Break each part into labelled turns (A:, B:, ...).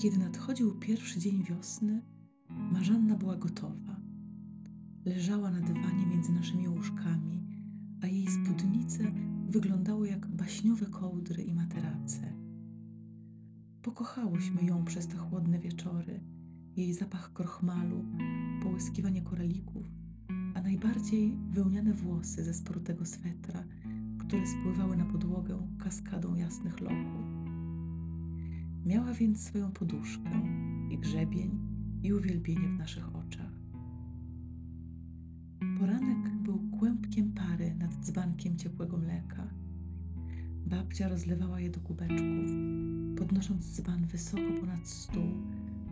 A: Kiedy nadchodził pierwszy dzień wiosny, Marzanna była gotowa. Leżała na dywanie między naszymi łóżkami, a jej spódnice wyglądały jak baśniowe kołdry i materace. Pokochałyśmy ją przez te chłodne wieczory, jej zapach krochmalu, połyskiwanie koralików, a najbardziej wełniane włosy ze sprutego swetra, które spływały na podłogę kaskadą jasnych loków. Miała więc swoją poduszkę i grzebień i uwielbienie w naszych oczach. Poranek był kłębkiem pary nad dzbankiem ciepłego mleka. Babcia rozlewała je do kubeczków, podnosząc dzban wysoko ponad stół,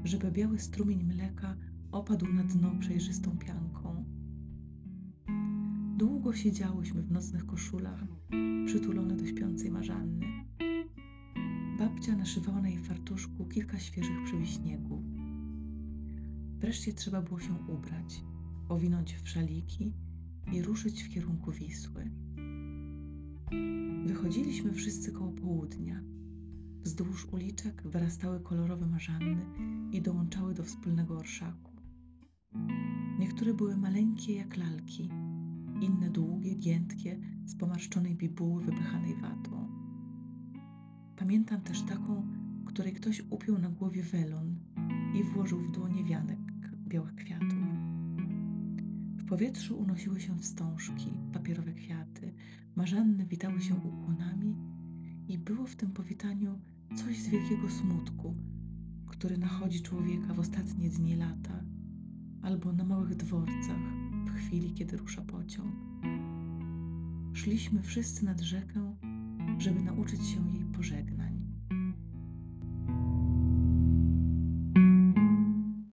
A: żeby biały strumień mleka opadł na dno przejrzystą pianką. Długo siedziałyśmy w nocnych koszulach, Babcia naszywała na jej fartuszku kilka świeżych przewiśniegów. Wreszcie trzeba było się ubrać, owinąć w szaliki i ruszyć w kierunku Wisły. Wychodziliśmy wszyscy koło południa. Wzdłuż uliczek wyrastały kolorowe marzanny i dołączały do wspólnego orszaku. Niektóre były maleńkie jak lalki, inne długie, giętkie, z pomarszczonej bibuły wypychanej watą. Pamiętam też taką, której ktoś upiął na głowie welon i włożył w dłonie wianek białych kwiatów. W powietrzu unosiły się wstążki, papierowe kwiaty, marzanny witały się ukłonami i było w tym powitaniu coś z wielkiego smutku, który nachodzi człowieka w ostatnie dni lata albo na małych dworcach w chwili, kiedy rusza pociąg. Szliśmy wszyscy nad rzekę, żeby nauczyć się jej pożegnać.